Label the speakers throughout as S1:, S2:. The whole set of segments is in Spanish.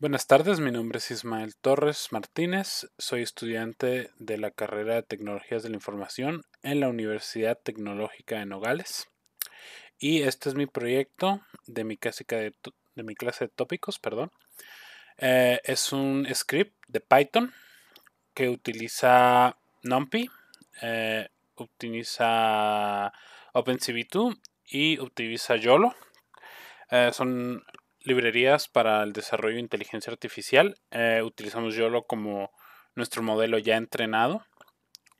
S1: Buenas tardes, mi nombre es Ismael Torres Martínez, soy estudiante de la carrera de Tecnologías de la Información en la Universidad Tecnológica de Nogales. Y este es mi proyecto de mi, clase de, mi clase de tópicos. Perdón. Eh, es un script de Python que utiliza NumPy, eh, utiliza OpenCV2 y utiliza YOLO. Eh, son librerías para el desarrollo de inteligencia artificial. Eh, utilizamos YOLO como nuestro modelo ya entrenado.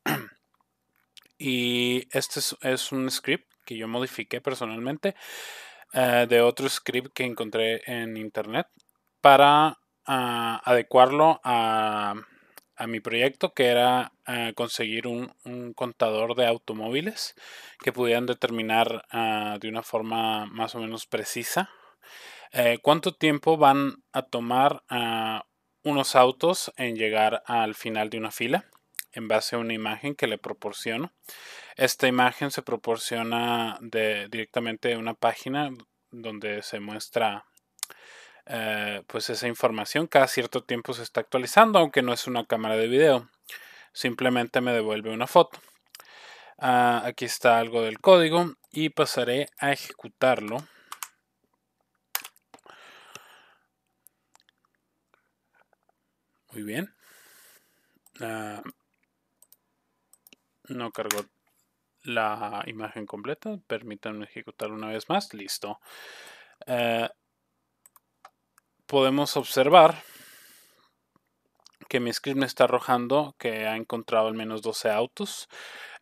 S1: y este es, un script que yo modifiqué personalmente eh, de otro script que encontré en internet para ah, adecuarlo a, mi proyecto que era ah, conseguir un, contador de automóviles que pudieran determinar ah, de una forma más o menos precisa eh, ¿Cuánto tiempo van a tomar ah, unos autos en llegar al final de una fila? En base a una imagen que le proporciono. Esta imagen se proporciona directamente de una página donde se muestra eh, pues esa información. Cada cierto tiempo se está actualizando, aunque no es una cámara de video. Simplemente me devuelve una foto. Ah, aquí está algo del código y pasaré a ejecutarlo. Muy bien. Ah, no cargó la imagen completa. Permítanme ejecutar una vez más. Listo. Eh, podemos observar que mi script me está arrojando que ha encontrado al menos 12 autos.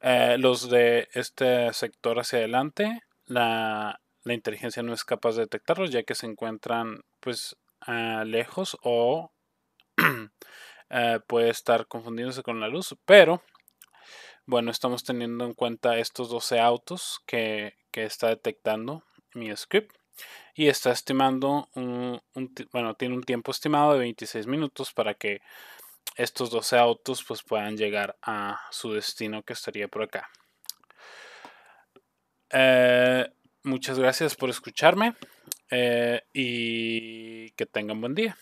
S1: Eh, los de este sector hacia adelante, la, inteligencia no es capaz de detectarlos ya que se encuentran pues ah, lejos o Eh, puede estar confundiéndose con la luz, pero bueno, estamos teniendo en cuenta estos 12 autos que, está detectando mi script y está estimando un, bueno, tiene un tiempo estimado de 26 minutos para que estos 12 autos pues puedan llegar a su destino que estaría por acá. Eh, muchas gracias por escucharme eh, y que tengan buen día.